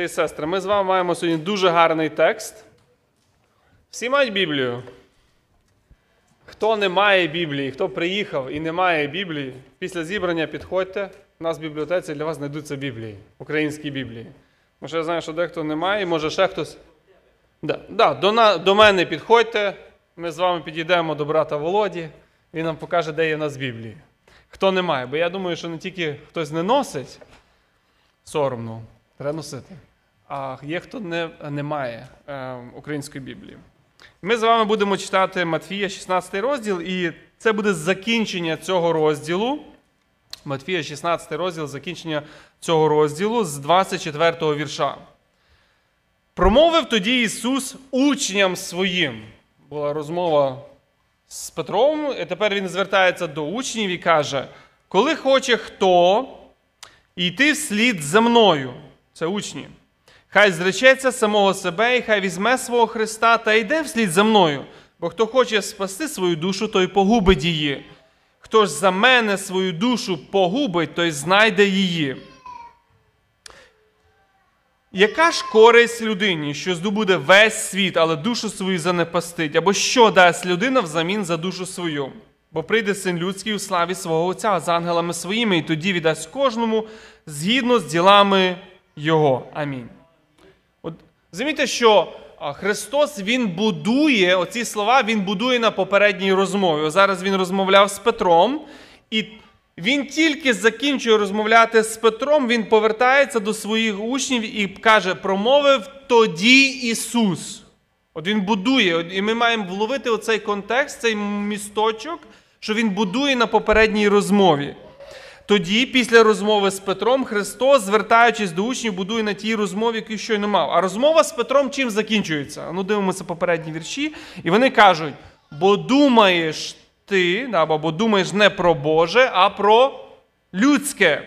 Брати і сестри, ми з вами маємо сьогодні дуже гарний текст. Всі мають Біблію. Хто не має Біблії, хто приїхав і не має Біблії, після зібрання підходьте. У нас в бібліотеці для вас знайдуться Біблії, українські Біблії. Може, я знаю, що дехто не має, може ще хтось. Да, да, до, на, до мене підходьте, ми з вами підійдемо до брата Володі, він нам покаже, де є в нас Біблії. Хто не має, бо я думаю, що не тільки хтось не носить соромно, треба носити. А є хто не, не має е, української Біблії. Ми з вами будемо читати Матфія, 16 розділ, і це буде закінчення цього розділу. Матфія, 16 розділ, закінчення цього розділу з 24 го вірша. Промовив тоді Ісус учням своїм. Була розмова з Петром, і тепер він звертається до учнів і каже: коли хоче хто йти вслід за мною, це учні, хай зречеться самого себе, і хай візьме свого Христа та йде вслід за мною. Бо хто хоче спасти свою душу, той погубить її. Хто ж за мене свою душу погубить, той знайде її. Яка ж користь людині, що здобуде весь світ, але душу свою занепастить? Або що дасть людина взамін за душу свою? Бо прийде син людський у славі свого Отця з ангелами своїми, і тоді віддасть кожному згідно з ділами Його. Амінь. Замітьте, що Христос Він будує оці слова, Він будує на попередній розмові. Зараз він розмовляв з Петром, і він тільки закінчує розмовляти з Петром, він повертається до своїх учнів і каже: промовив тоді Ісус. От Він будує, і ми маємо вловити оцей контекст, цей місточок, що Він будує на попередній розмові. Тоді, після розмови з Петром, Христос, звертаючись до учнів, будує на тій розмові, яку щойно мав. А розмова з Петром чим закінчується? Ну, дивимося попередні вірші, і вони кажуть: бо думаєш ти, або думаєш не про Боже, а про людське.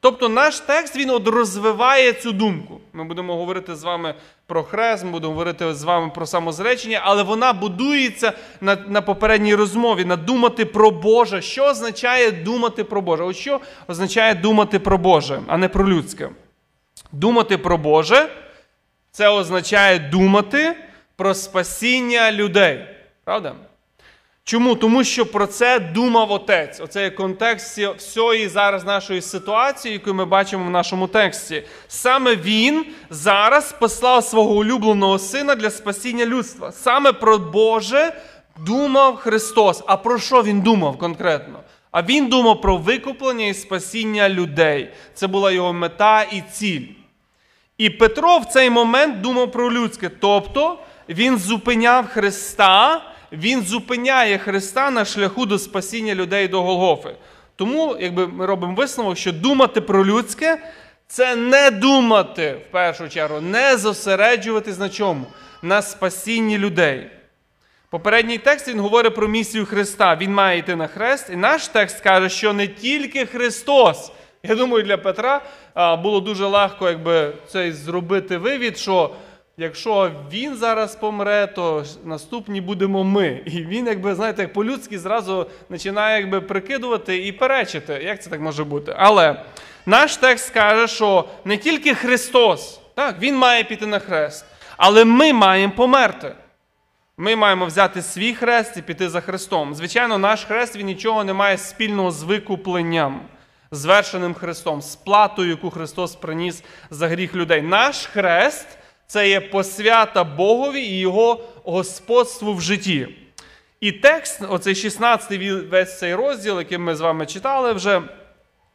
Тобто наш текст він от розвиває цю думку. Ми будемо говорити з вами про хрест, ми будемо говорити з вами про самозречення, але вона будується на на попередній розмові, на думати про Боже. Що означає думати про Боже? Ось що означає думати про Боже, а не про людське? Думати про Боже це означає думати про спасіння людей. Правда? Чому? Тому що про це думав отець. Оце є контекст всієї зараз нашої ситуації, яку ми бачимо в нашому тексті. Саме він зараз послав свого улюбленого сина для спасіння людства. Саме про Боже думав Христос. А про що він думав конкретно? А він думав про викуплення і спасіння людей. Це була його мета і ціль. І Петро в цей момент думав про людське. Тобто він зупиняв Христа він зупиняє Христа на шляху до спасіння людей до Голгофи. Тому, якби ми робимо висновок, що думати про людське це не думати в першу чергу, не зосереджуватись на чому? На спасінні людей. Попередній текст він говорить про місію Христа. Він має йти на хрест. І наш текст каже, що не тільки Христос. Я думаю, для Петра було дуже легко якби, цей зробити вивід, що якщо він зараз помре, то наступні будемо ми. І він, якби, знаєте, по-людськи зразу починає якби, прикидувати і перечити. Як це так може бути? Але наш текст каже, що не тільки Христос, так, Він має піти на хрест, але ми маємо померти. Ми маємо взяти свій хрест і піти за Христом. Звичайно, наш хрест він нічого не має спільного з викупленням, звершеним Христом, з платою, яку Христос приніс за гріх людей. Наш хрест це є посвята Богові і Його господству в житті. І текст, оцей 16-й весь цей розділ, який ми з вами читали вже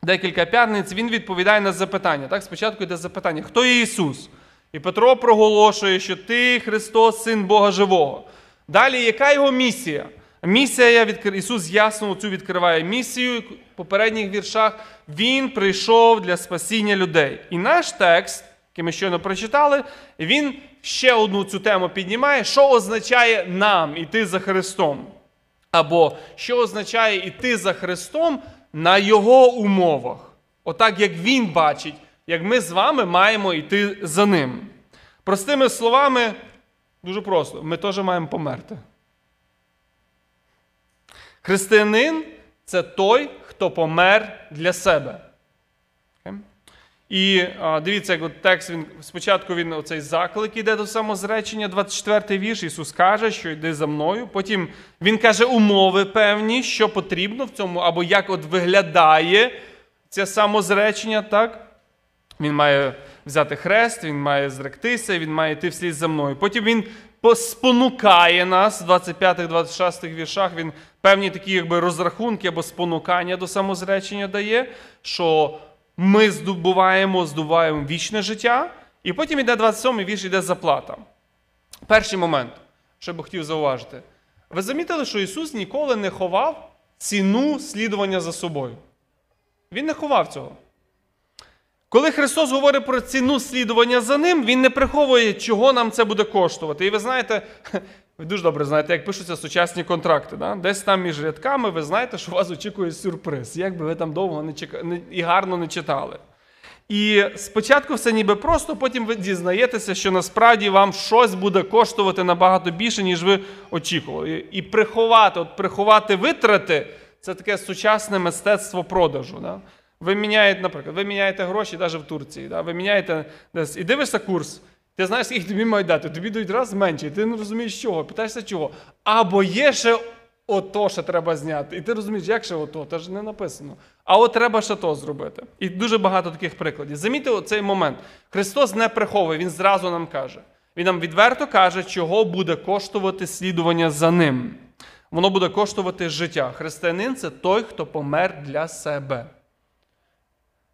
декілька п'ятниць, він відповідає на запитання. Так, Спочатку йде запитання: хто є Ісус? І Петро проголошує, що ти Христос, Син Бога Живого. Далі, яка його місія? Місія Ісус ясно цю відкриває місію в попередніх віршах. Він прийшов для спасіння людей. І наш текст який ми щойно прочитали, він ще одну цю тему піднімає, що означає нам іти за Христом. Або що означає іти за Христом на Його умовах. Отак, як Він бачить, як ми з вами маємо йти за Ним. Простими словами, дуже просто, ми теж маємо померти. Християнин це той, хто помер для себе. І дивіться, як от текст він спочатку він оцей заклик іде до самозречення, 24 вірш. Ісус каже, що йди за мною. Потім Він каже умови певні, що потрібно в цьому, або як от виглядає це самозречення, так? Він має взяти хрест, він має зректися, він має йти вслід за мною. Потім він спонукає нас в 25-26 віршах. Він певні такі якби розрахунки або спонукання до самозречення дає, що ми здобуваємо, здобуваємо вічне життя. І потім йде 27-й вірш, йде заплата. Перший момент, що би хотів зауважити. Ви замітили, що Ісус ніколи не ховав ціну слідування за собою. Він не ховав цього. Коли Христос говорить про ціну слідування за ним, Він не приховує, чого нам це буде коштувати. І ви знаєте, ви дуже добре знаєте, як пишуться сучасні контракти. Да? Десь там між рядками ви знаєте, що вас очікує сюрприз, як би ви там довго не чека... і гарно не читали. І спочатку все ніби просто, потім ви дізнаєтеся, що насправді вам щось буде коштувати набагато більше, ніж ви очікували. І приховати, от приховати витрати це таке сучасне мистецтво продажу. Да? Ви міняєте, наприклад, ви міняєте гроші навіть в Турції. Да? Ви міняєте десь і дивишся курс. Ти знаєш, скільки тобі мають дати, тобі дають раз менше, і ти не розумієш, чого, питаєшся чого. Або є ще ото, що треба зняти. І ти розумієш, як ще ото, це ж не написано. А от треба ще то зробити. І дуже багато таких прикладів. Замітьте цей момент. Христос не приховує, Він зразу нам каже. Він нам відверто каже, чого буде коштувати слідування за ним. Воно буде коштувати життя. Християнин це той, хто помер для себе.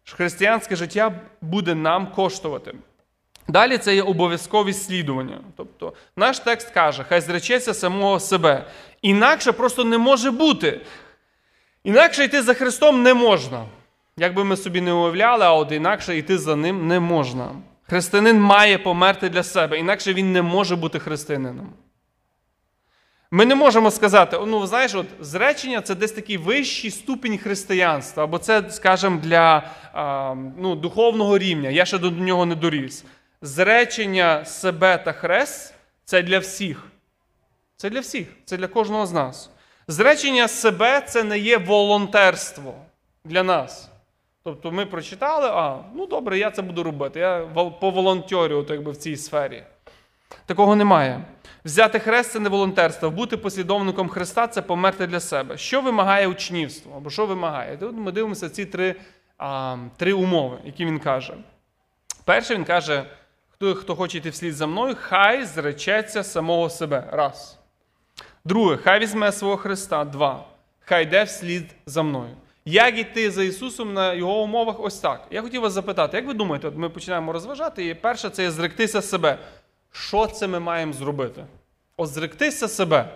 Християнське життя буде нам коштувати. Далі це є обов'язкові слідування. Тобто наш текст каже, хай зречеться самого себе. Інакше просто не може бути. Інакше йти за Христом не можна. Як би ми собі не уявляли, а от інакше йти за ним не можна. Християнин має померти для себе, інакше він не може бути християнином. Ми не можемо сказати, ну, знаєш, от зречення це десь такий вищий ступінь християнства, або це, скажімо, для ну, духовного рівня. Я ще до нього не доріс. Зречення себе та хрест це для всіх. Це для всіх, це для кожного з нас. Зречення себе це не є волонтерство для нас. Тобто ми прочитали, а, ну добре, я це буду робити. Я поволонтерю якби, в цій сфері. Такого немає. Взяти хрест це не волонтерство. Бути послідовником Христа це померти для себе. Що вимагає учнівство? Або що вимагає? Ми дивимося ці три а, три умови, які він каже. Перше, він каже, хто хто хоче йти вслід за мною, хай зречеться самого себе. Раз. Друге, хай візьме свого Христа. Два. Хай йде вслід за мною. Як йти за Ісусом на його умовах? Ось так. Я хотів вас запитати, як ви думаєте, от ми починаємо розважати, і перше це є зректися себе. Що це ми маємо зробити? От зректися себе.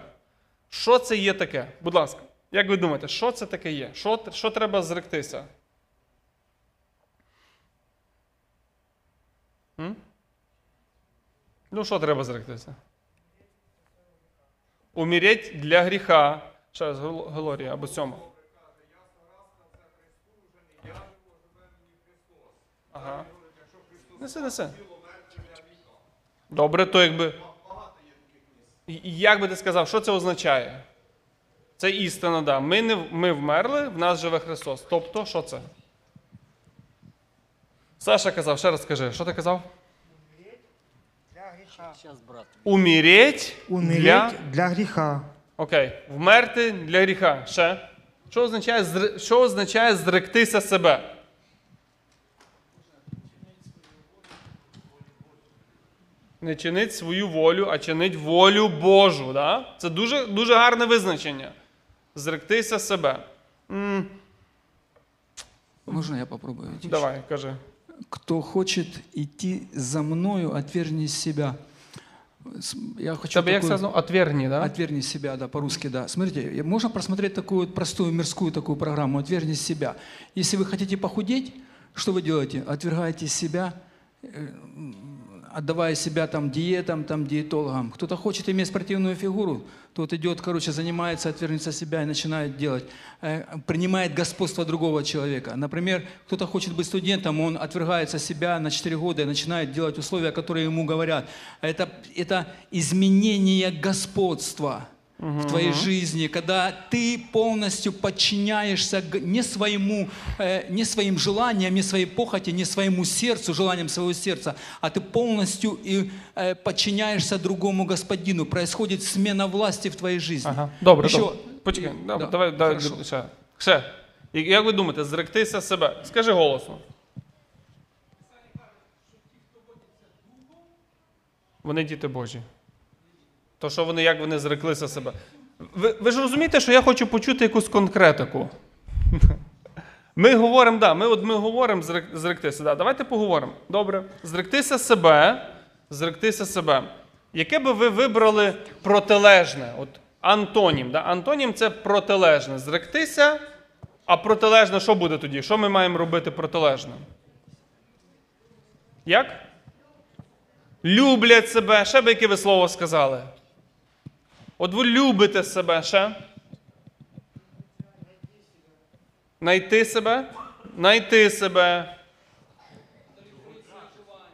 Що це є таке? Будь ласка, як ви думаєте, що це таке є? Що що треба зректися? М? Ну, що треба зректися? Уміреть для гріха. Ще раз, Глорія або сьома. Ага. Неси, неси. Добре, то якби. Як би ти сказав, що це означає? Це істина, да. Ми не, ми вмерли, в нас живе Христос. Тобто, що це? Саша казав, ще раз скажи, що ти казав? Умереть Умереть для... для гріха. Окей. Вмерти для гріха. Ще. Що означає, що означає зректися себе? Не чинить свою волю, а чинить волю Божу. Да? Це дуже дуже гарне визначення. Зректися себе. М, Можно я попробую? Давай, кажи. Кто хочет идти за мною, отвергни себя. Я хочу як такую- сказано? Отвергни, да? Отвергни себя, да, по-русски, да. Смотрите, можно просмотреть такую простую мирскую такую программу «Отвергни себя». Если вы хотите похудеть, что вы делаете? Отвергаете себя, э, отдавая себя там диетам, там диетологам. Кто-то хочет иметь спортивную фигуру, тот идет, короче, занимается, отвергнется себя и начинает делать, э, принимает господство другого человека. Например, кто-то хочет быть студентом, он отвергается себя на 4 года и начинает делать условия, которые ему говорят. Это, это изменение господства в твоей жизни, когда ты полностью подчиняешься г- не своему, э, не своим желаниям, не своей похоти, не своему сердцу, желаниям своего сердца, а ты полностью и э, подчиняешься другому господину. Происходит смена власти в твоей жизни. Ага. Добре, Еще- добре. Почекай, и- да, да, давай, давай хорошо. ще. Ще. І- Як ви думаєте, зректися себе? Скажи голосно. Вони діти Божі. То що вони, як вони зреклися себе? Ви, ви ж розумієте, що я хочу почути якусь конкретику. Ми говоримо, да, ми, от ми говоримо зрек- зректися. Да. Давайте поговоримо. Добре. Зректися себе, зректися себе. Яке би ви вибрали протилежне? От антонім. Да? Антонім це протилежне. Зректися, а протилежне що буде тоді? Що ми маємо робити протилежним? Як? Люблять себе. Ще би яке ви слово сказали? От ви любите себе ще. Найти себе, найти себе.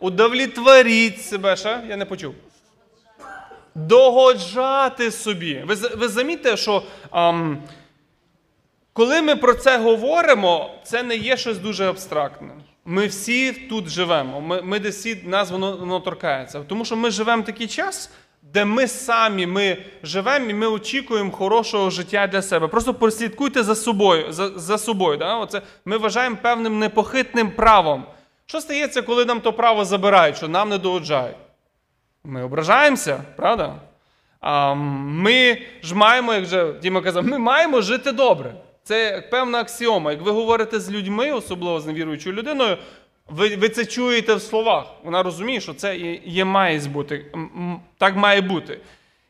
Удовлетворіть себе. Ще? Я не почув. Догоджати собі. Ви, ви замітьте, що ам, коли ми про це говоримо, це не є щось дуже абстрактне. Ми всі тут живемо. Ми, ми десь всі нас воно, воно торкається. Тому що ми живемо такий час, де ми самі ми живемо і ми очікуємо хорошого життя для себе. Просто прослідкуйте за собою. За, за собою да? Оце ми вважаємо певним непохитним правом. Що стається, коли нам то право забирають, що нам не догоджають? Ми ображаємося, правда? А ми ж маємо, як вже Діма казав, ми маємо жити добре. Це певна аксіома. Як ви говорите з людьми, особливо з невіруючою людиною, ви, ви це чуєте в словах. Вона розуміє, що це є, є має бути. Так має бути.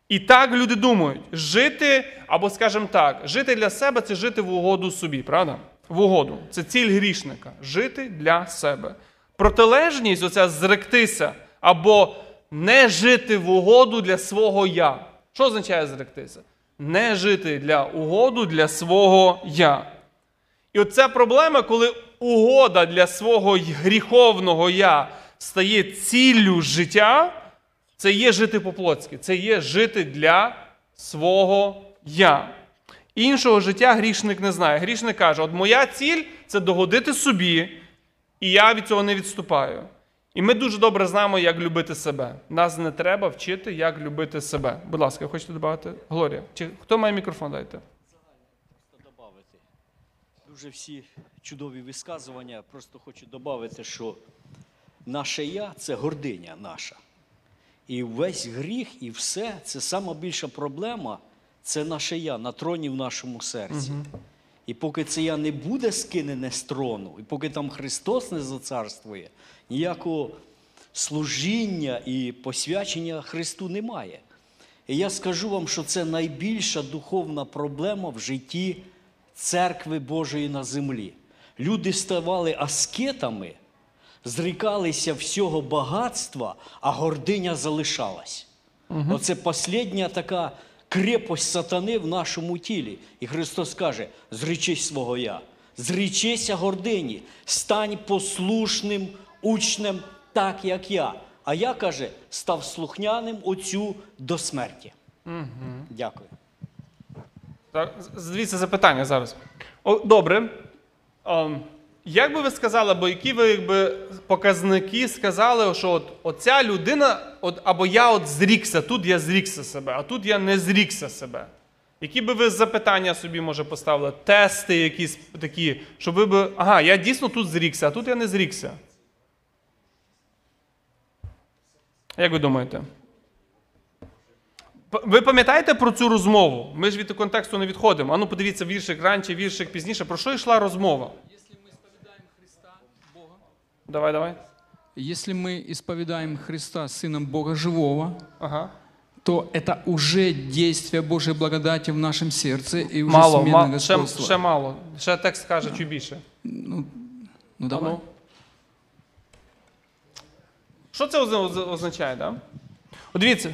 І так люди думають: жити, або, скажімо так, жити для себе це жити в угоду собі, правда? В угоду. Це ціль грішника. Жити для себе. Протилежність, оця зректися, або не жити в угоду для свого я. Що означає зректися? Не жити для угоду для свого я. І оця проблема, коли угода для свого гріховного я стає ціллю життя, це є жити по-плотськи, це є жити для свого я. Іншого життя грішник не знає. Грішник каже: от моя ціль це догодити собі, і я від цього не відступаю. І ми дуже добре знаємо, як любити себе. Нас не треба вчити, як любити себе. Будь ласка, хочете додати? Глорія. Чи хто має мікрофон? Дайте. Дуже всі чудові висказування. Просто хочу додати, що наше я це гординя наша. І весь гріх, і все це сама більша проблема це наше я на троні в нашому серці. І поки це я не буде скинене з трону, і поки там Христос не зацарствує, ніякого служіння і посвячення Христу немає. І я скажу вам, що це найбільша духовна проблема в житті церкви Божої на землі. Люди ставали аскетами, зрікалися всього багатства, а гординя залишалась. Оце послідня така крепость сатани в нашому тілі. І Христос каже: зречись свого я, зречися гордині, стань послушним учнем, так як я. А я каже, став слухняним отцю до смерті. Дякую. Так, з- запитання зараз. О, добре. Ем, як би ви сказали, або які ви якби, показники сказали, що от, оця людина, от, або я от зрікся, тут я зрікся себе, а тут я не зрікся себе. Які би ви запитання собі, може, поставили? Тести якісь такі, щоб ви би. Ага, я дійсно тут зрікся, а тут я не зрікся. Як ви думаєте? П- Ви пам'ятаєте про цю розмову? Ми ж від контексту не відходимо. Ану, подивіться віршик раніше, віршик пізніше. Про що йшла розмова? Если мы исповедаем Христа, Бога, Давай, давай. если мы исповедаем Христа Сыном Бога Живого, Ага. то это уже действие Божьей благодати в нашем сердце и уже Мало, смена ма... ще, господства. ще мало. Ще текст каже чуть більше. Ну, ну давай. Ану. Що це оз- оз- означає, да? От дивіться.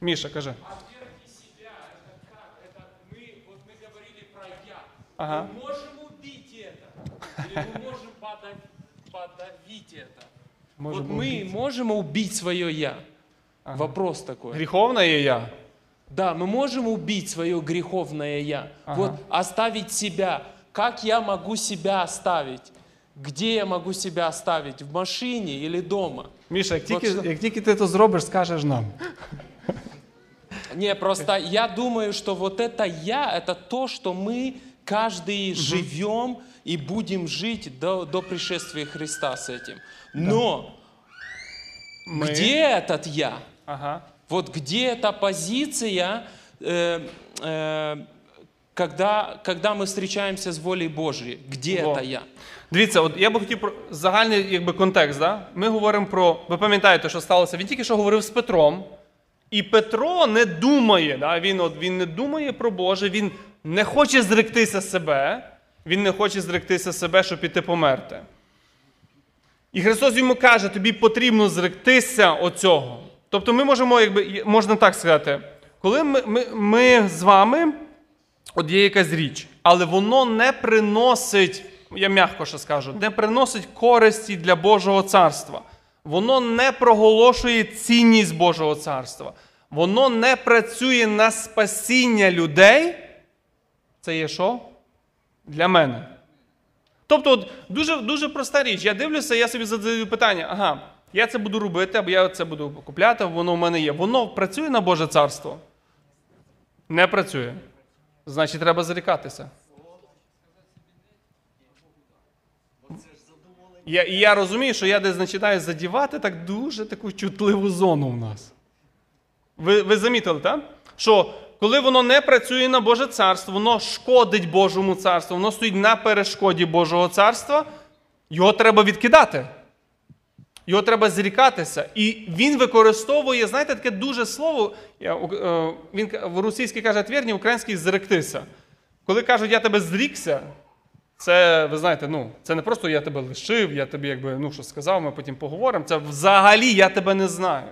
Міша, каже. Ага. Мы можем убить это. Или мы можем подавить, подавить это. Можем вот мы можем убить свое я. Вопрос такой. Гріховне є я. Да, мы можем убить свое греховное я. Вот оставить себя. Как я могу себя оставить? Где я могу себя оставить? В машине или дома? Міша, як От тільки, що- як тільки ти це зробиш, скажеш нам. Не, просто я думаю, что вот это я, это то, что мы каждый живем и будем жить до, до пришествия Христа с этим. Но Ми... где этот я? Ага. Вот где эта позиция, э, э, когда, когда мы встречаемся с волей Божьей? Где Во. это я? Дивіться, от я би хотів про загальний якби, контекст. Да? Ми говоримо про. Ви пам'ятаєте, що сталося? Він тільки що говорив з Петром. І Петро не думає, да? він, от, він не думає про Боже, він не хоче зректися себе, він не хоче зректися себе, щоб піти померти. І Христос йому каже, тобі потрібно зректися оцього. Тобто ми можемо, якби, можна так сказати, коли ми, ми, ми з вами, от є якась річ, але воно не приносить, я м'яко що скажу, не приносить користі для Божого царства. Воно не проголошує цінність Божого царства. Воно не працює на спасіння людей. Це є що? Для мене. Тобто, от, дуже, дуже проста річ. Я дивлюся, я собі задаю питання: ага, я це буду робити, або я це буду купляти, воно в мене є. Воно працює на Боже царство? Не працює. Значить, треба зарікатися. Я, і я розумію, що я десь починаю задівати так дуже таку чутливу зону в нас. Ви, ви замітили, так? Що коли воно не працює на Боже царство, воно шкодить Божому царству, воно стоїть на перешкоді Божого царства, його треба відкидати. Його треба зрікатися. І він використовує, знаєте, таке дуже слово. я, е, Він в російській каже «отвергни», в українській зректися. Коли кажуть, я тебе зрікся, це, ви знаєте, ну, це не просто я тебе лишив, я тобі якби, ну, що сказав, ми потім поговоримо. Це взагалі я тебе не знаю.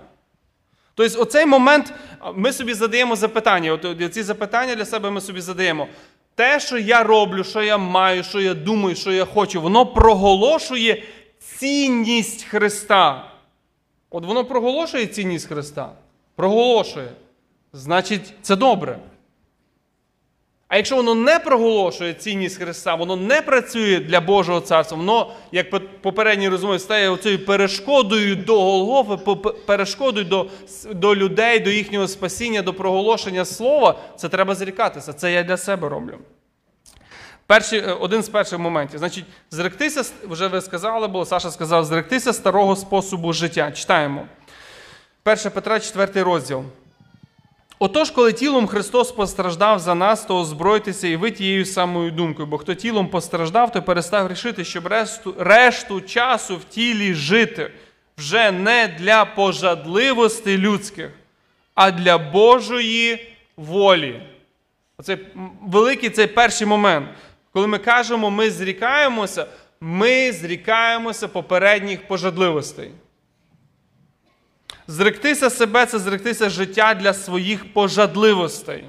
Тобто, оцей момент ми собі задаємо запитання. От ці запитання для себе ми собі задаємо. Те, що я роблю, що я маю, що я думаю, що я хочу, воно проголошує цінність Христа. От воно проголошує цінність Христа. Проголошує. Значить, це добре. А якщо воно не проголошує цінність Христа, воно не працює для Божого царства, воно, як попередній розмові, стає оцею перешкодою до Голгофи, перешкодою до, до людей, до їхнього спасіння, до проголошення слова, це треба зрікатися. Це я для себе роблю. Перший, е, один з перших моментів. Значить, зректися, вже ви сказали, бо Саша сказав, зректися старого способу життя. Читаємо. 1 Петра, 4 розділ. Отож, коли тілом Христос постраждав за нас, то озбройтеся і ви тією самою думкою, бо хто тілом постраждав, то перестав грішити, щоб решту, решту часу в тілі жити вже не для пожадливостей людських, а для Божої волі. Оце великий цей перший момент. Коли ми кажемо, ми зрікаємося, ми зрікаємося попередніх пожадливостей. Зректися себе це зректися життя для своїх пожадливостей.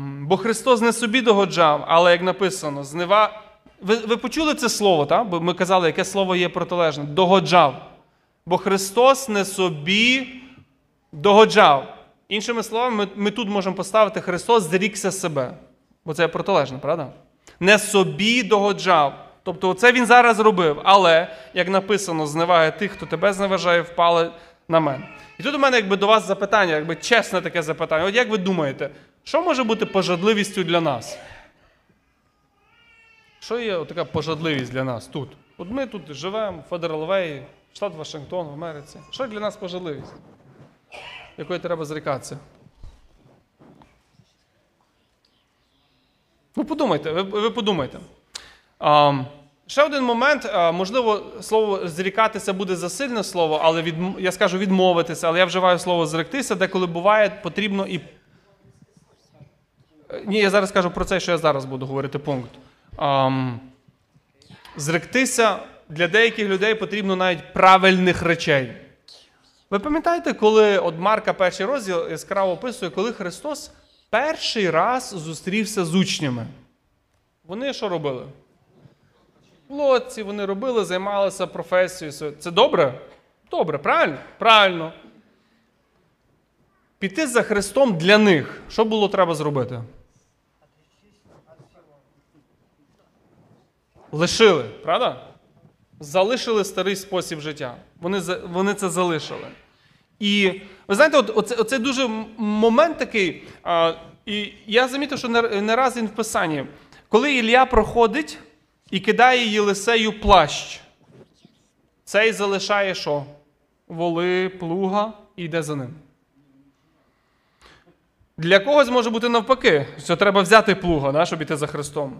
Бо Христос не собі догоджав, але як написано, знева. Ви, ви почули це слово, так? Бо ми казали, яке слово є протилежне? Догоджав. Бо Христос не собі догоджав. Іншими словами, ми, ми тут можемо поставити Христос зрікся себе. Бо це протилежне, правда? Не собі догоджав. Тобто, це він зараз робив, але, як написано, зневага тих, хто тебе зневажає, впали на мене. І тут у мене якби до вас запитання, якби чесне таке запитання. От як ви думаєте, що може бути пожадливістю для нас? Що є така пожадливість для нас тут? От ми тут живемо, Федерал Вей, штат Вашингтон в Америці. Що для нас пожадливість? Якої треба зрікатися? Ну, подумайте, ви, ви подумайте. А, ще один момент, можливо, слово зрікатися буде засильне слово, але від, я скажу відмовитися, але я вживаю слово зректися, деколи буває потрібно і. Е, Ні, я зараз кажу про це, що я зараз буду говорити пункт. Зректися для деяких людей потрібно навіть правильних речей. Ви пам'ятаєте, коли от Марка перший розділ яскраво описує, коли Христос перший раз зустрівся з учнями? Вони що робили? Лодці вони робили, займалися професією. Це добре? Добре, правильно? Правильно. піти за Христом для них, що було треба зробити? Лишили, правда? Залишили старий спосіб життя. Вони, вони це залишили. І ви знаєте, от, оце, оце дуже момент такий. А, і я замітив, що не, не раз він в Писанні. Коли Ілля проходить і кидає Єлисею плащ, цей залишає що? Воли, плуга і йде за ним. Для когось може бути навпаки, що треба взяти плуга, да, щоб іти за Христом.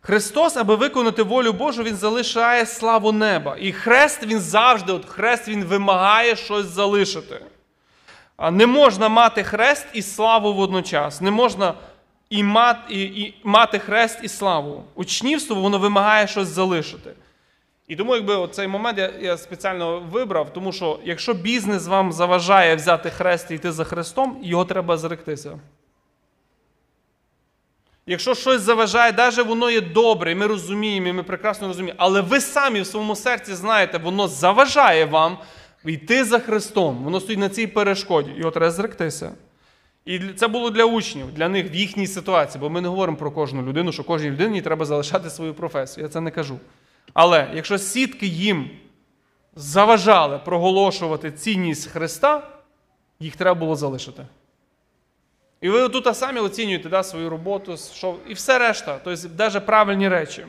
Христос, аби виконати волю Божу, Він залишає славу неба. І хрест він завжди, от хрест він вимагає щось залишити. А не можна мати хрест і славу водночас. Не можна і мати, і, і мати хрест і славу. Учнівство воно вимагає щось залишити. І тому, якби цей момент я, я спеціально вибрав, тому що якщо бізнес вам заважає взяти хрест і йти за Христом, його треба зректися. Якщо щось заважає, навіть воно є добре, ми розуміємо, ми прекрасно розуміємо, але ви самі в своєму серці знаєте, воно заважає вам йти за Христом. Воно стоїть на цій перешкоді. Його треба зректися. І це було для учнів, для них в їхній ситуації, бо ми не говоримо про кожну людину, що кожній людині треба залишати свою професію. Я це не кажу. Але якщо сітки їм заважали проголошувати цінність Христа, їх треба було залишити. І ви тут самі оцінюєте да, свою роботу, що, і все решта, тобто навіть правильні речі.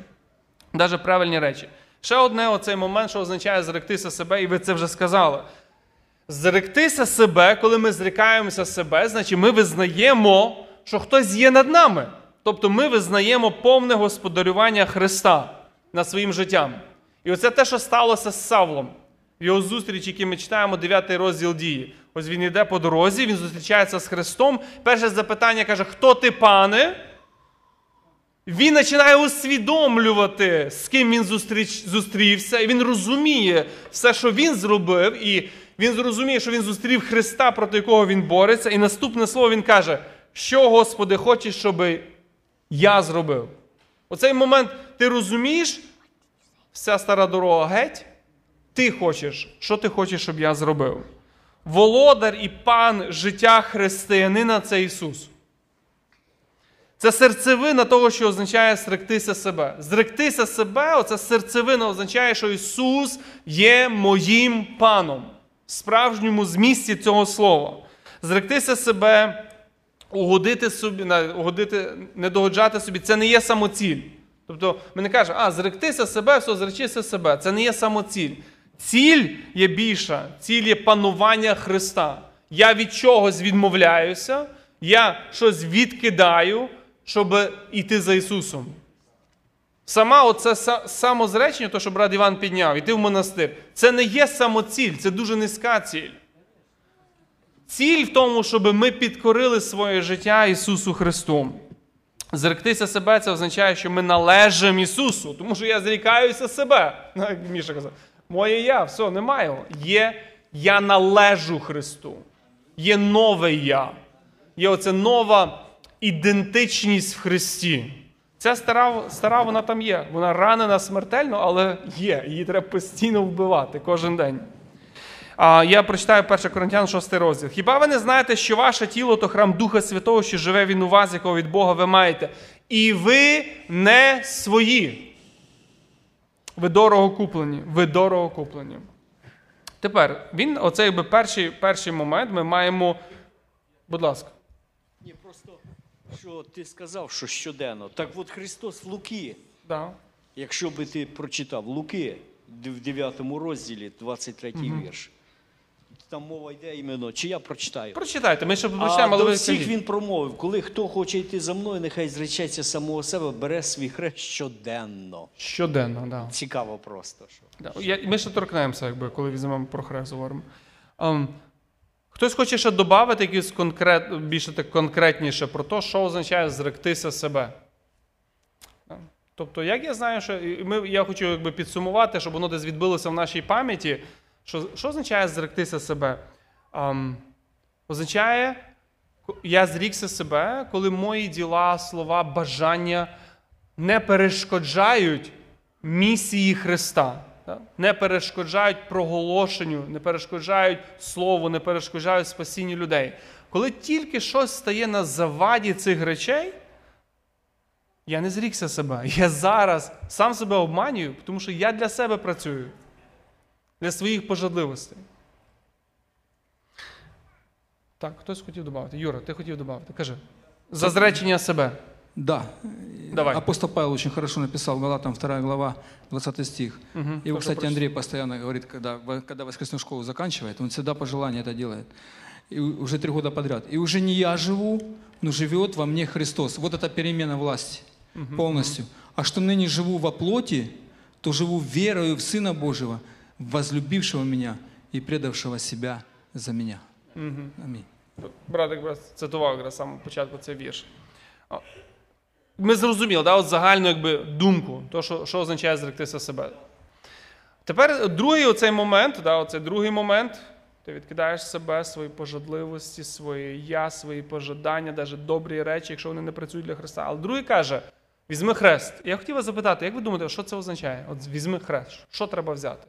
Навіть правильні речі. Ще одне оцей момент, що означає зректися себе, і ви це вже сказали. Зректися себе, коли ми зрікаємося себе, значить ми визнаємо, що хтось є над нами. Тобто ми визнаємо повне господарювання Христа над своїм життям. І оце те, що сталося з Савлом. В його зустрічі, які ми читаємо, 9 розділ дії. Ось він йде по дорозі, він зустрічається з Христом. Перше запитання каже: Хто ти, пане? Він починає усвідомлювати, з ким він зустріч, зустрівся, і він розуміє все, що він зробив, і він зрозуміє, що він зустрів Христа, проти якого він бореться. І наступне слово він каже: Що, Господи, хочеш, щоб я зробив? Оцей момент ти розумієш, вся стара дорога геть, ти хочеш, що ти хочеш, щоб я зробив? Володар і пан життя християнина це Ісус. Це серцевина того, що означає зректися себе. Зректися себе, оце серцевина означає, що Ісус є моїм паном справжньому змісті цього слова. Зректися себе, угодити собі, угодити, не догоджати собі, це не є самоціль. Тобто ми не кажемо, а зректися себе, все, зречися себе. Це не є самоціль. Ціль є більша, ціль є панування Христа. Я від чогось відмовляюся, я щось відкидаю, щоб йти за Ісусом. Сама оце са- самозречення, то, що брат Іван підняв, іти в монастир, це не є самоціль, це дуже низька ціль. Ціль в тому, щоб ми підкорили своє життя Ісусу Христу. Зректися себе це означає, що ми належимо Ісусу, тому що я зрікаюся себе. Як Міша казав, моє я, все, немає. Є я належу Христу. Є нове я. Є оце нова ідентичність в Христі. Ця стара, стара вона там є. Вона ранена смертельно, але є. Її треба постійно вбивати кожен день. А, Я прочитаю 1 Коринтян 6 розділ. Хіба ви не знаєте, що ваше тіло то храм Духа Святого, що живе він у вас, якого від Бога ви маєте? І ви не свої. Ви дорого куплені. Ви дорого куплені. Тепер, він, оцей якби перший, перший момент, ми маємо. Будь ласка. Ні, просто що ти сказав, що щоденно. Так от Христос в Луки, Да. якщо би ти прочитав Луки в 9 розділі, 23 вірш, там мова йде іменно, чи я прочитаю? Прочитайте, ми ще прочитаємо, але до ви всіх скажіть. він промовив, коли хто хоче йти за мною, нехай зречеться самого себе, бере свій хрест щоденно. Щоденно, да. Цікаво просто. Що. Да. Я, ми ще торкнемося, якби, коли візьмемо про хрест говоримо. Ем, хтось хоче ще додати якісь конкрет, більше так конкретніше про те, що означає зректися себе. Тобто, як я знаю, що ми, я хочу якби, підсумувати, щоб воно десь відбилося в нашій пам'яті. Що, що означає зректися себе? Ем, означає, я зрікся себе, коли мої діла, слова, бажання не перешкоджають місії Христа. Не перешкоджають проголошенню, не перешкоджають слову, не перешкоджають спасінню людей. Коли тільки щось стає на заваді цих речей, я не зрікся себе. Я зараз сам себе обманюю, тому що я для себе працюю, для своїх пожадливостей. Так, хтось хотів додати. Юра, ти хотів додати. Кажи. За зречення себе. Да. Давай. Апостол Павел очень хорошо написал, Галатам 2 глава, 20 стих. Мгм. Его, кстати, прочитаю. Андрей постоянно говорит, когда, когда воскресную школу заканчивает, он всегда по желанию это делает. И уже три года подряд. И уже не я живу, но живет во мне Христос. Вот это перемена власти полностью. А что ныне живу во плоти, то живу верою в Сына Божьего, возлюбившего меня и предавшего себя за меня. Аминь. Брат якраз цитував якраз самого початку цей вірш. Ми зрозуміли, да, от загальну якби, думку, то, що, що означає зректися себе. Тепер другий оцей момент, да, оцей другий момент, ти відкидаєш себе, свої пожадливості, своє я, свої пожадання, навіть добрі речі, якщо вони не працюють для Христа. Але другий каже: візьми хрест. Я хотів вас запитати, як ви думаєте, що це означає? От візьми хрест. Що треба взяти?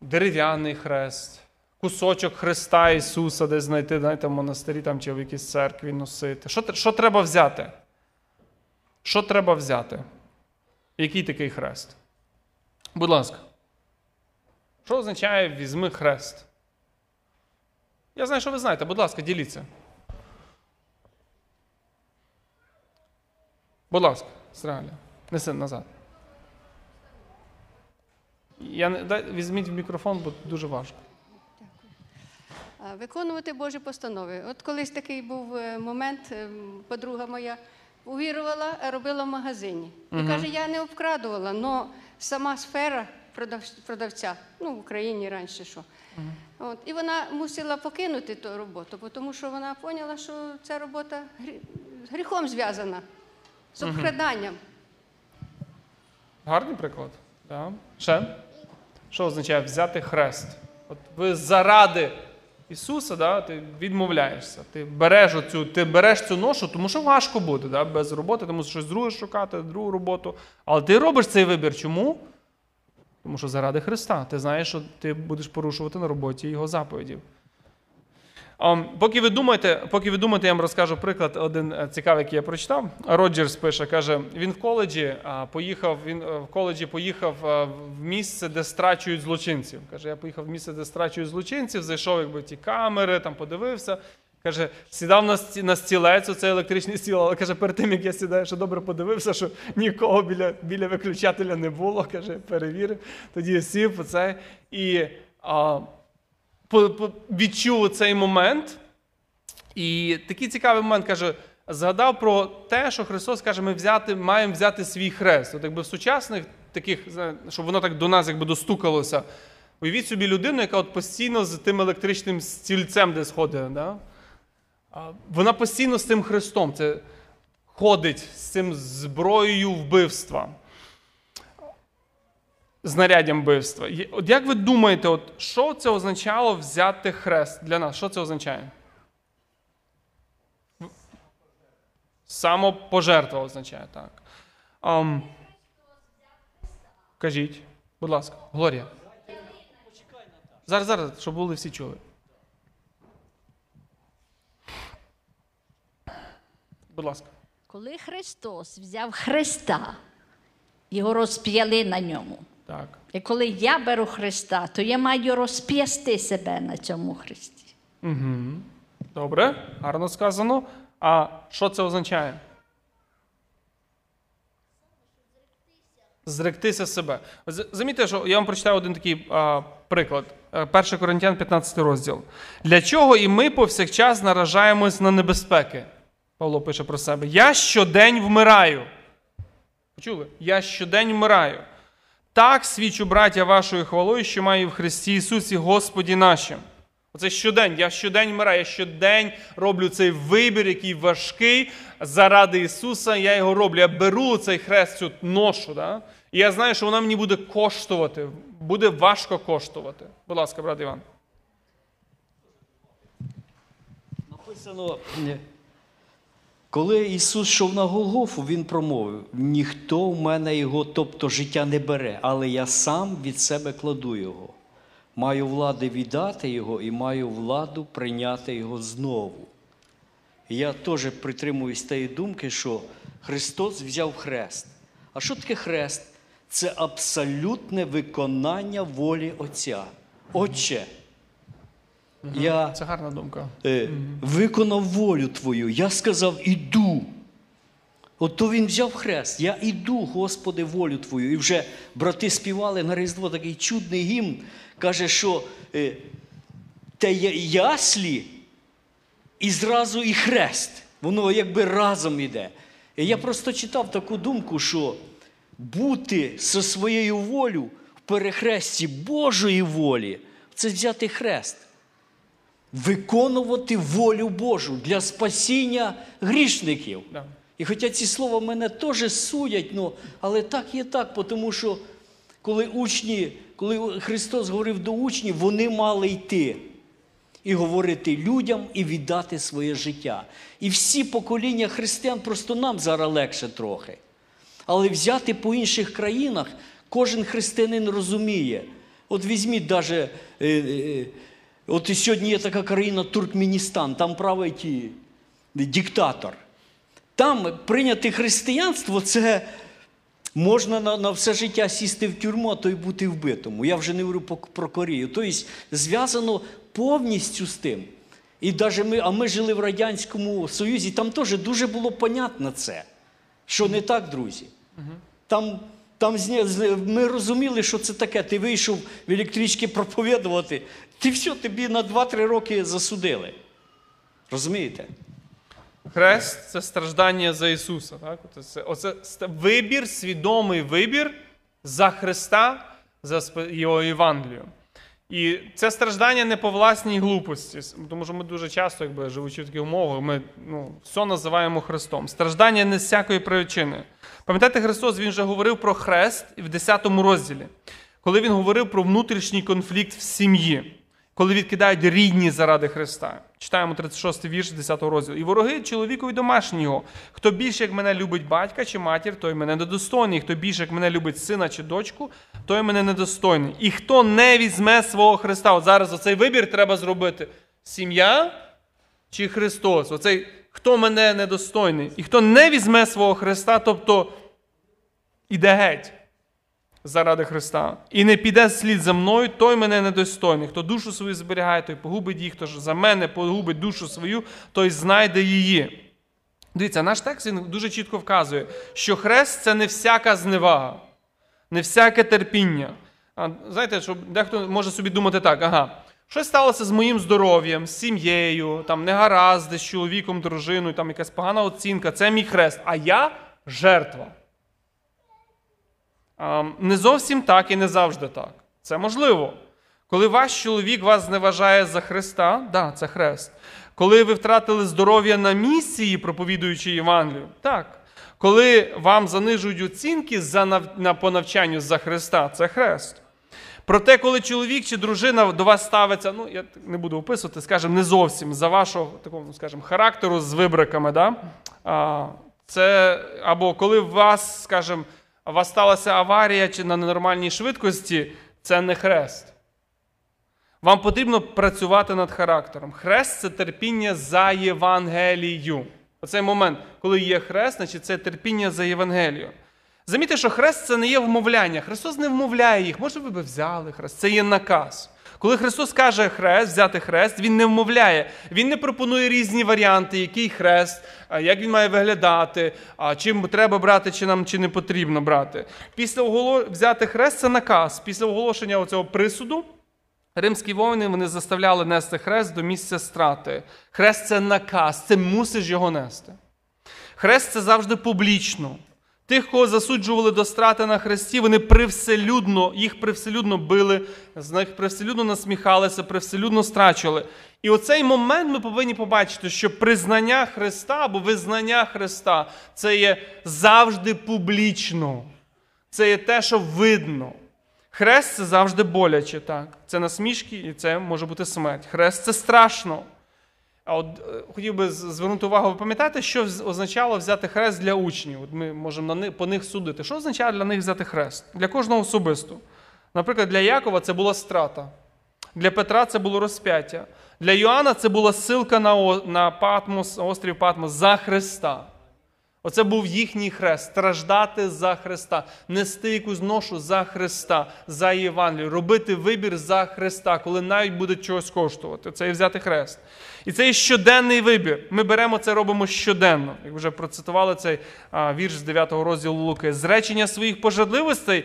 Дерев'яний хрест, кусочок Христа Ісуса, десь знайти, знаєте, в монастирі там, чи в якійсь церкві носити. Що, що треба взяти? Що треба взяти? Який такий хрест? Будь ласка. Що означає візьми хрест? Я знаю, що ви знаєте, будь ласка, діліться. Будь ласка, Сраля, неси назад. Я не, дай, візьміть в мікрофон, бо дуже важко. А, Виконувати Божі постанови. От колись такий був е, момент, е, подруга моя увірувала, а робила в магазині. І каже, я не обкрадувала, але сама сфера продавця, ну в Україні раніше що. От, і вона мусила покинути ту роботу, тому що вона поняла, що ця робота з гріхом зв'язана, з обкраданням. Гарний приклад. Да. Ще? Що означає взяти хрест? От ви заради Ісуса, да, ти відмовляєшся. Ти береш, оцю, ти береш цю ношу, тому що важко буде да, без роботи, ти мусиш щось друге шукати, другу роботу. Але ти робиш цей вибір. Чому? Тому що заради Христа. Ти знаєш, що ти будеш порушувати на роботі Його заповідів. Um, поки ви думаєте, поки ви думаєте, я вам розкажу приклад один е, цікавий, який я прочитав. Роджерс пише, каже, він в коледжі а, поїхав. Він е, в коледжі поїхав е, в місце, де страчують злочинців. Каже, я поїхав в місце, де страчують злочинців, зайшов якби ті камери, там подивився. Каже, сідав на на стілець, оцей електричний стіл, але каже, перед тим як я сідаю, що добре подивився, що нікого біля, біля виключателя не було. Каже, перевірив. Тоді сів оце і. А, відчув цей момент. І такий цікавий момент каже: згадав про те, що Христос каже, ми взяти, маємо взяти свій хрест. От якби в сучасних таких, щоб воно так до нас якби достукалося. Уявіть собі людину, яка от постійно з тим електричним стільцем, де сходить. Да? Вона постійно з цим Христом це ходить з цим зброєю вбивства знаряддям вбивства. От як ви думаєте, от що це означало взяти хрест для нас? Що це означає? Самопожертва означає, так. Ам, кажіть, будь ласка, Глорія. Зараз, зараз, щоб були всі чули. Будь ласка. Коли Христос взяв Христа, його розп'яли на ньому. Так. І коли я беру Христа, то я маю розп'ясти себе на цьому Христі. Добре, гарно сказано. А що це означає? Зректися себе. Замітьте, що я вам прочитаю один такий а, приклад. Е, 1 Коринтян, 15 розділ. Для чого і ми повсякчас наражаємось на небезпеки? Павло пише про себе. Я щодень вмираю. Почули? Я щодень вмираю. Так свідчу, браття, вашою хвалою, що маю в Христі Ісусі Господі нашим. Оце щодень. Я щодень вмираю, я щодень роблю цей вибір, який важкий заради Ісуса. Я його роблю. Я беру цей хрест, цю ношу. Да? І я знаю, що вона мені буде коштувати, буде важко коштувати. Будь ласка, брат Іван. Написано, Коли Ісус йшов на Голгофу, Він промовив: ніхто в мене його, тобто життя не бере, але я сам від себе кладу його. Маю влади віддати його і маю владу прийняти його знову. Я теж притримуюсь тієї думки, що Христос взяв хрест. А що таке хрест? Це абсолютне виконання волі Отця. Отче, я Це гарна думка. е, виконав волю Твою. Я сказав, іду. От то він взяв хрест. Я іду, Господи, волю Твою. І вже брати співали на Різдво такий чудний гімн. Каже, що е, те яслі і зразу і хрест. Воно якби разом іде. І я просто читав таку думку, що бути зі своєю волю в перехресті Божої волі це взяти хрест виконувати волю Божу для спасіння грішників. Да. І хоча ці слова мене теж судять, ну, але так є так, тому що коли учні, коли Христос говорив до учнів, вони мали йти і говорити людям і віддати своє життя. І всі покоління християн просто нам зараз легше трохи. Але взяти по інших країнах кожен християнин розуміє. От візьміть е, от і сьогодні є така країна Туркменістан, там править і диктатор. Там прийняти християнство це можна на, на все життя сісти в тюрму, а то й бути вбитому. Я вже не говорю про Корею. Тобто зв'язано повністю з тим. І даже ми, а ми жили в Радянському Союзі, там теж дуже було понятно це. Що не так, друзі? Там, там ми розуміли, що це таке. Ти вийшов в електрички проповідувати, ти все, тобі на 2-3 роки засудили. Розумієте? Хрест це страждання за Ісуса. Так? Оце, це- оце вибір, свідомий вибір за Христа, за Його Євангелію. І це страждання не по власній глупості, тому що ми дуже часто, якби живучи в таких умовах, ми ну, все називаємо Христом. Страждання не з всякої причини. Пам'ятаєте, Христос Він же говорив про хрест в 10 розділі, коли він говорив про внутрішній конфлікт в сім'ї коли відкидають рідні заради Христа. Читаємо 36 вірш 10 розділу. І вороги чоловікові домашнього. Хто більше, як мене любить батька чи матір, той мене недостойний. Хто більше, як мене любить сина чи дочку, той мене недостойний. І хто не візьме свого Христа, от зараз оцей вибір треба зробити: сім'я чи Христос? Оцей хто мене недостойний. І хто не візьме свого Христа, тобто іде геть заради Христа. І не піде слід за мною, той мене недостойний. Хто душу свою зберігає, той погубить її. Хто ж за мене погубить душу свою, той знайде її. Дивіться, наш текст він дуже чітко вказує, що хрест це не всяка зневага, не всяке терпіння. А, знаєте, що дехто може собі думати так, ага, щось сталося з моїм здоров'ям, з сім'єю, там негаразди з чоловіком, дружиною, там якась погана оцінка, це мій хрест, а я жертва. А, Не зовсім так і не завжди так. Це можливо. Коли ваш чоловік вас зневажає за Христа, да, це хрест. Коли ви втратили здоров'я на місії, проповідуючи Євангелію, так. Коли вам занижують оцінки за на по навчанню за Христа, це хрест. Проте, коли чоловік чи дружина до вас ставиться, ну я не буду описувати, скажімо, не зовсім за вашого такого, скажімо, характеру з вибриками, да? а, це або коли вас, скажімо, сталася аварія чи на ненормальній швидкості, це не хрест. Вам потрібно працювати над характером. Хрест це терпіння за Євангелію. Оцей момент, коли є хрест, значить це терпіння за Євангелію. Замітьте, що хрест це не є вмовляння. Христос не вмовляє їх. Може, ви би взяли хрест. Це є наказ. Коли Христос каже хрест, взяти хрест, Він не вмовляє. Він не пропонує різні варіанти, який хрест, як він має виглядати, чим треба брати, чи нам чи не потрібно брати. Після оголо... взяти хрест це наказ. Після оголошення оцього присуду. Римські воїни вони заставляли нести хрест до місця страти. Хрест це наказ, це мусиш його нести. Хрест це завжди публічно. Тих, кого засуджували до страти на хресті, вони привселюдно, їх привселюдно били, з них привселюдно насміхалися, привселюдно страчували. І оцей момент ми повинні побачити, що признання Христа або визнання Христа це є завжди публічно. Це є те, що видно. Хрест це завжди боляче, так. Це насмішки і це може бути смерть. Хрест це страшно. А от е, хотів би звернути увагу, ви пам'ятаєте, що означало взяти хрест для учнів? От ми можемо на них, по них судити. Що означає для них взяти хрест? Для кожного особисто. Наприклад, для Якова це була страта, для Петра це було розп'яття, для Йоанна це була силка на, на Патмос, острів Патмос за Христа. Оце був їхній хрест страждати за Христа, нести якусь ношу за Христа, за Євангелію, робити вибір за Христа, коли навіть буде чогось коштувати. Це і взяти хрест. І це є щоденний вибір. Ми беремо це, робимо щоденно. Як вже процитували цей вірш з 9 розділу Луки. Зречення своїх пожадливостей,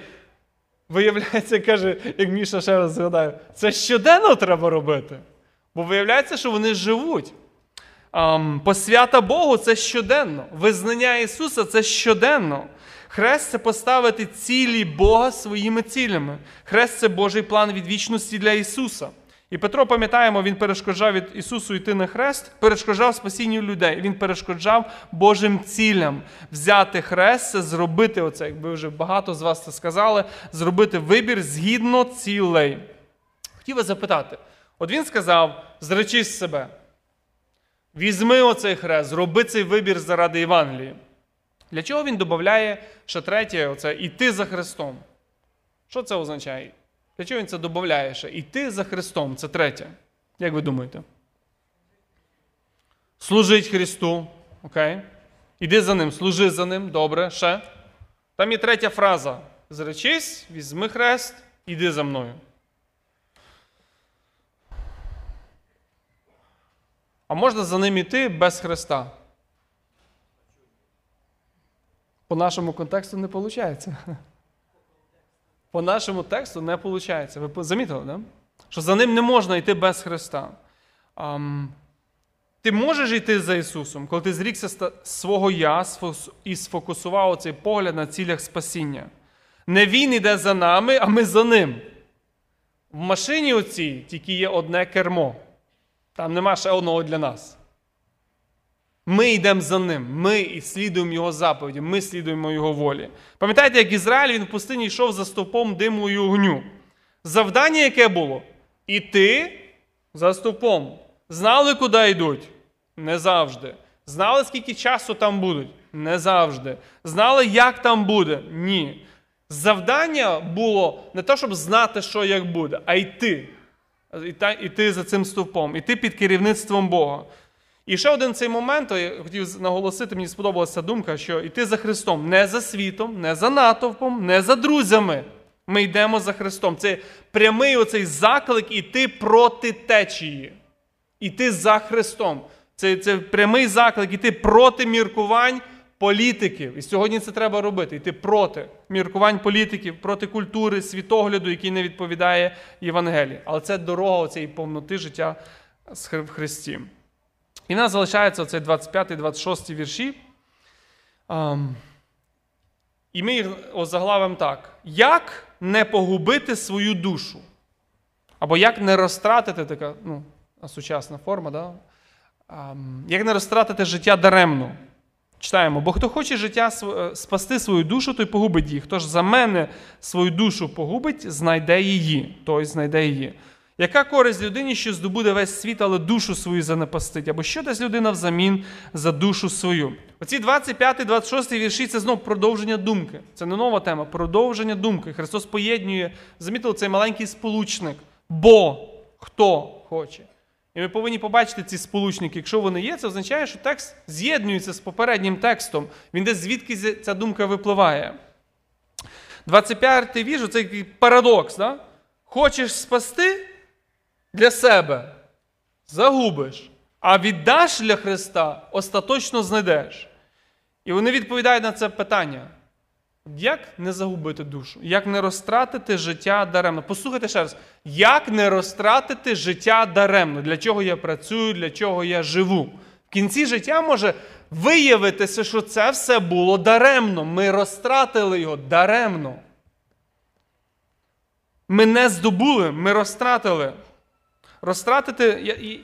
виявляється, каже, як Міша ще раз згадаю, це щоденно треба робити. Бо виявляється, що вони живуть. Посвята Богу це щоденно. Визнання Ісуса це щоденно. Хрест це поставити цілі Бога своїми цілями. Хрест це Божий план від вічності для Ісуса. І Петро, пам'ятаємо, він перешкоджав від Ісусу йти на хрест, перешкоджав спасінню людей. Він перешкоджав Божим цілям. Взяти хрест це зробити оце, якби вже багато з вас це сказали, зробити вибір згідно цілей. Хотів вас запитати: от він сказав: зречись себе. Візьми оцей хрест, зроби цей вибір заради Євангелії. Для чого він додає ще третє, оце іти за Христом? Що це означає? Для чого він це додає ще? Іти за Христом це третє. Як ви думаєте? Служить Христу. Окей? Іди за ним, служи за ним, добре, ще. Там є третя фраза. Зречись, візьми хрест, іди за мною. А можна за ним іти без Христа? По нашому контексту не виходить. По нашому тексту не виходить. Ви замітили, да? що за ним не можна йти без Христа. Ти можеш йти за Ісусом, коли ти зрікся свого я і сфокусував цей погляд на цілях спасіння. Не Він йде за нами, а ми за ним. В машині оцій тільки є одне кермо. Там нема ще одного для нас. Ми йдемо за ним, ми і слідуємо його заповіді, ми слідуємо його волі. Пам'ятаєте, як Ізраїль він в пустині йшов за стовпом диму і огню. Завдання яке було? Іти за стовпом. Знали, куди йдуть? Не завжди. Знали, скільки часу там будуть? Не завжди. Знали, як там буде? Ні. Завдання було не те, щоб знати, що як буде, а йти. Іти, іти за цим стовпом, іти під керівництвом Бога. І ще один цей момент, я хотів наголосити, мені сподобалася думка, що йти за Христом не за світом, не за натовпом, не за друзями. Ми йдемо за Христом. Це прямий оцей заклик іти проти течії. Іти за Христом. Це, це прямий заклик іти проти міркувань політиків. І сьогодні це треба робити: йти проти міркувань політиків, проти культури, світогляду, який не відповідає Євангелії. Але це дорога цієї повноти життя в Христі. І в нас залишається оцей 25-26 вірші. Ам, і ми їх озаглавимо так: як не погубити свою душу? Або як не розтратити така ну, сучасна форма, да? Ам, як не розтратити життя даремно? Читаємо, бо хто хоче життя е, спасти свою душу, той погубить її. Хто ж за мене свою душу погубить, знайде її, той знайде її. Яка користь людині, що здобуде весь світ, але душу свою занепастить? Або що дасть людина взамін за душу свою? Оці 25-26 вірші це знов продовження думки. Це не нова тема, продовження думки. Христос поєднує, замітили цей маленький сполучник. Бо хто хоче. І ми повинні побачити ці сполучники. Якщо вони є, це означає, що текст з'єднується з попереднім текстом. Він десь звідки ця думка випливає. 25-й вірш це парадокс. Да? Хочеш спасти для себе, загубиш, а віддаш для Христа, остаточно знайдеш. І вони відповідають на це питання. Як не загубити душу? Як не розтратити життя даремно? Послухайте ще раз, як не розтратити життя даремно? Для чого я працюю, для чого я живу? В кінці життя може виявитися, що це все було даремно. Ми розтратили його даремно. Ми не здобули, ми розтратили. Розтратити, я,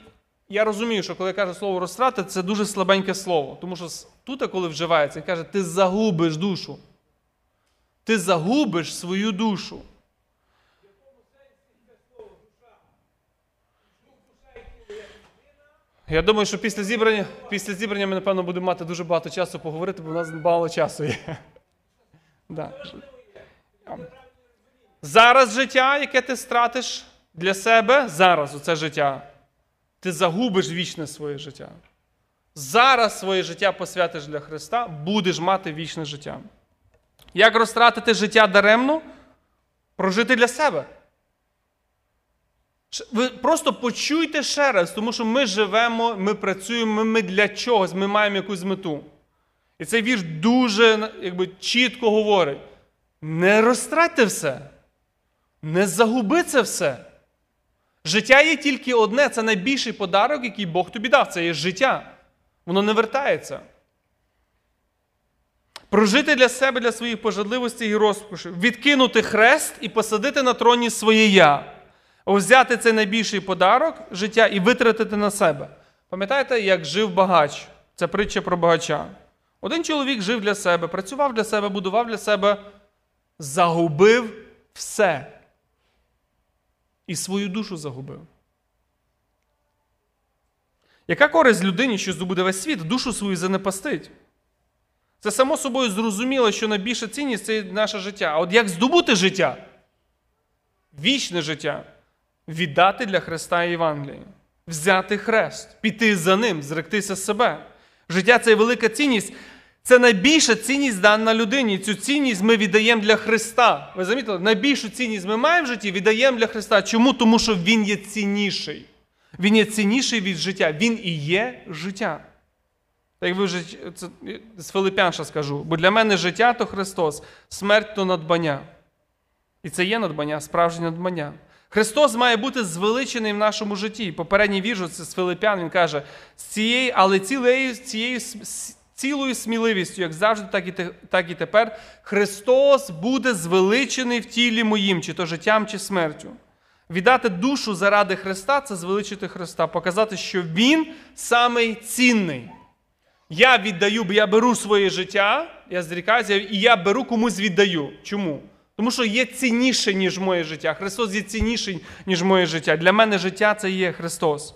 я розумію, що коли каже слово розтратити, це дуже слабеньке слово. Тому що тут, коли вживається, каже, ти загубиш душу. Ти загубиш свою душу. Я думаю, що після зібрання, після зібрання ми, напевно, будемо мати дуже багато часу поговорити, бо в нас мало часу є. Да. Зараз життя, яке ти стратиш для себе, зараз оце життя, ти загубиш вічне своє життя. Зараз своє життя посвятиш для Христа, будеш мати вічне життя. Як розтратити життя даремно? Прожити для себе. Ви просто почуйте ще раз, тому що ми живемо, ми працюємо, ми для чогось, ми маємо якусь мету. І цей вірш дуже якби, чітко говорить: не розтратьте все, не загуби це все. Життя є тільки одне, це найбільший подарок, який Бог тобі дав. Це є життя. Воно не вертається. Прожити для себе, для своїх пожадливостей і розкошів, відкинути хрест і посадити на троні своє я. Взяти цей найбільший подарок життя і витратити на себе. Пам'ятаєте, як жив багач? Це притча про багача. Один чоловік жив для себе, працював для себе, будував для себе, загубив все. І свою душу загубив. Яка користь людині, що здобуде весь світ, душу свою занепастить? Це само собою зрозуміло, що найбільша цінність це наше життя. А от як здобути життя? Вічне життя. Віддати для Христа і Євангелії. Взяти хрест, піти за ним, зректися себе. Життя це велика цінність. Це найбільша цінність дана людині. Цю цінність ми віддаємо для Христа. Ви замітили? Найбільшу цінність ми маємо в житті, віддаємо для Христа. Чому? Тому що Він є цінніший. Він є цінніший від життя. Він і є життя. Так ви вже це, з Филипян ще скажу. Бо для мене життя то Христос, смерть то надбання. І це є надбання, справжнє надбання. Христос має бути звеличений в нашому житті. Попередній вірш це з Филипян, він каже, з цією, але цілею, цією цілою сміливістю, як завжди, так і, так і тепер, Христос буде звеличений в тілі моїм, чи то життям, чи смертю. Віддати душу заради Христа це звеличити Христа, показати, що Він самий цінний. Я віддаю, бо я беру своє життя, я зрікаюся, і я беру комусь віддаю. Чому? Тому що є цінніше, ніж моє життя. Христос є цінніший, ніж моє життя. Для мене життя це є Христос.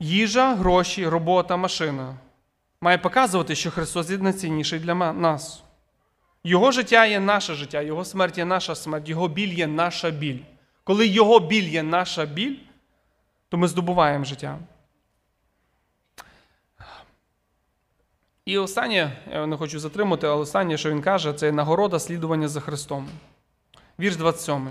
Їжа, гроші, робота, машина має показувати, що Христос є найцінніший для нас. Його життя є наше життя, Його смерть є наша смерть, Його біль є наша біль. Коли Його біль є наша біль, то ми здобуваємо життя. І останнє, я не хочу затримати, але останнє, що він каже, це нагорода слідування за Христом. Вірш 27.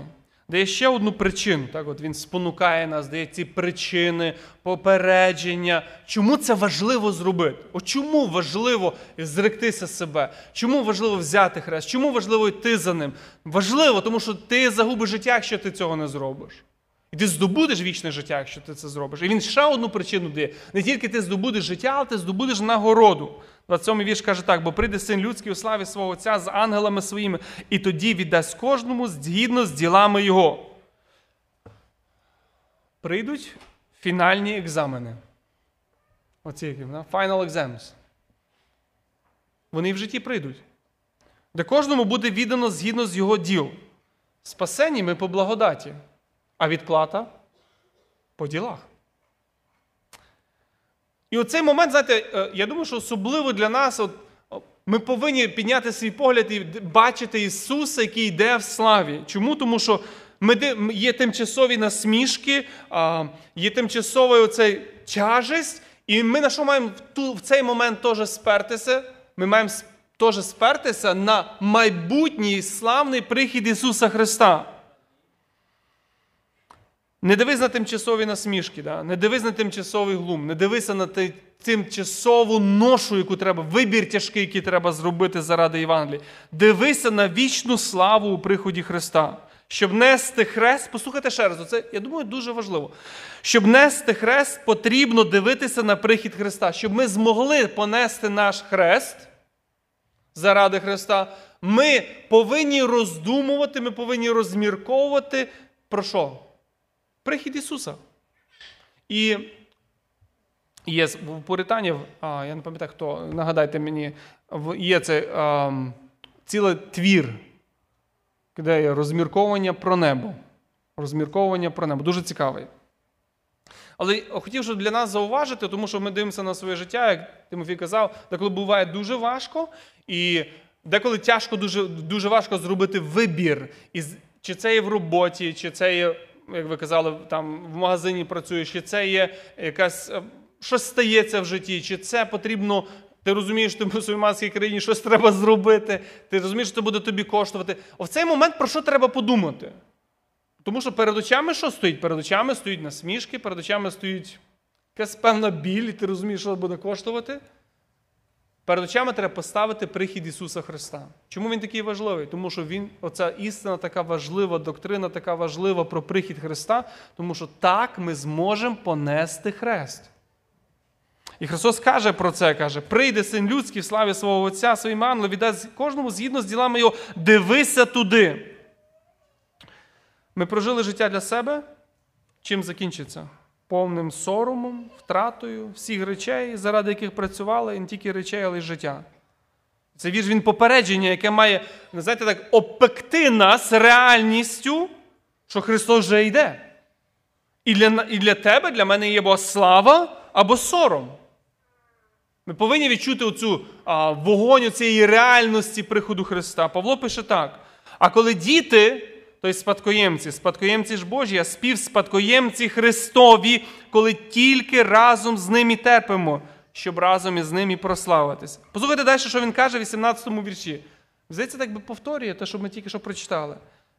Дає ще одну причину. Так, от Він спонукає нас, дає ці причини, попередження. Чому це важливо зробити? От чому важливо зректися себе? Чому важливо взяти хрест? Чому важливо йти за ним? Важливо, тому що ти загубиш життя, якщо ти цього не зробиш. І ти здобудеш вічне життя, якщо ти це зробиш. І він ще одну причину дає. Не тільки ти здобудеш життя, але ти здобудеш нагороду. 27 вірш каже так: бо прийде син людський у славі свого Отця з ангелами своїми, і тоді віддасть кожному згідно з ділами його. Прийдуть фінальні екзамени. Оці які, да? final exams. Вони в житті прийдуть. Де кожному буде віддано згідно з його діл. Спасені ми по благодаті, а відплата по ділах. І оцей момент, знаєте, е, я думаю, що особливо для нас, от, ми повинні підняти свій погляд і бачити Ісуса, який йде в славі. Чому? Тому що ми є тимчасові насмішки, є тимчасова оцей тяжесть, і ми на що маємо в, цей момент теж спертися? Ми маємо теж спертися на майбутній славний прихід Ісуса Христа. Не дивись на тимчасові насмішки, да? не дивись на тимчасовий глум, не дивися на тимчасову ношу, яку треба, вибір тяжкий, який треба зробити заради Євангелії. Дивися на вічну славу у приході Христа. Щоб нести хрест, послухайте ще раз, це, я думаю, дуже важливо. Щоб нести хрест, потрібно дивитися на прихід Христа. Щоб ми змогли понести наш хрест заради Христа, ми повинні роздумувати, ми повинні розмірковувати про що? Прихід Ісуса. І є в Пуританів, а, я не пам'ятаю хто, нагадайте мені, є це а, цілий твір, де є розмірковування про небо. Розмірковування про небо. Дуже цікавий. Але хотів, щоб для нас зауважити, тому що ми дивимося на своє життя, як Тимофій казав, деколи буває дуже важко, і деколи тяжко, дуже, дуже важко зробити вибір. Із, чи це є в роботі, чи це є, як ви казали, там в магазині працюєш, чи це є якась е, щось стається в житті, чи це потрібно. Ти розумієш, що ти в мусульманській країні щось треба зробити, ти розумієш, що це буде тобі коштувати. В цей момент про що треба подумати? Тому що перед очами що стоїть? Перед очами стоїть насмішки, перед очами стоїть якась певна біль, і ти розумієш, що буде коштувати. Перед очами треба поставити прихід Ісуса Христа. Чому він такий важливий? Тому що він, оця істина така важлива, доктрина така важлива про прихід Христа, тому що так ми зможемо понести хрест. І Христос каже про це, каже: прийде син людський в славі свого Отця, своїм ангелом, віддасть кожному згідно з ділами його, дивися туди. Ми прожили життя для себе. Чим закінчиться? Повним соромом, втратою всіх речей, заради яких працювали, не тільки речей, але й життя. Це вірш він попередження, яке має, ну, знаєте, так, опекти нас реальністю, що Христос вже йде. І для, і для тебе, для мене є або слава, або сором. Ми повинні відчути оцю а, вогонь цієї реальності приходу Христа. Павло пише так: а коли діти, то й спадкоємці, спадкоємці ж Божі, а співспадкоємці Христові, коли тільки разом з ними терпимо, щоб разом із ними прославитися. Послухайте далі, що він каже в 18 му вірші. Здається, так би повторює те, що ми тільки що прочитали.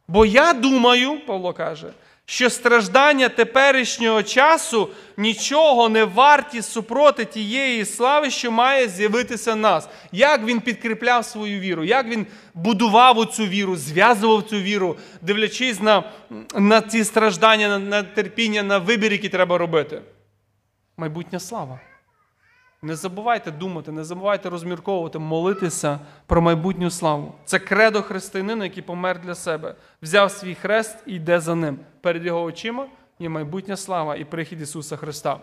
Бо я думаю, Павло каже, що страждання теперішнього часу нічого не варті супроти тієї слави, що має з'явитися нас. Як він підкріпляв свою віру, як він будував цю віру, зв'язував цю віру, дивлячись на, на ці страждання, на, на терпіння, на вибір, які треба робити. Майбутня слава. Не забувайте думати, не забувайте розмірковувати, молитися про майбутню славу. Це кредо християнина, який помер для себе, взяв свій хрест і йде за ним. Перед його очима є майбутня слава і прихід Ісуса Христа.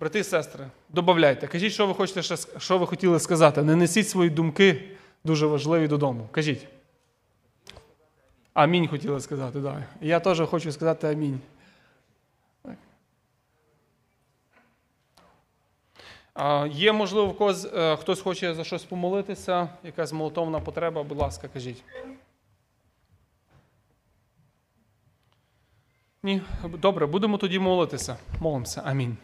Брати і сестри, додавайте, кажіть, що ви хочете ще, що ви хотіли сказати. Не несіть свої думки дуже важливі додому. Кажіть. Амінь хотіли сказати. Да. Я теж хочу сказати амінь. Є, можливо, в когось, е, хтось хоче за щось помолитися, якась молитовна потреба, будь ласка, кажіть. Ні, добре, будемо тоді молитися. Молимося. Амінь.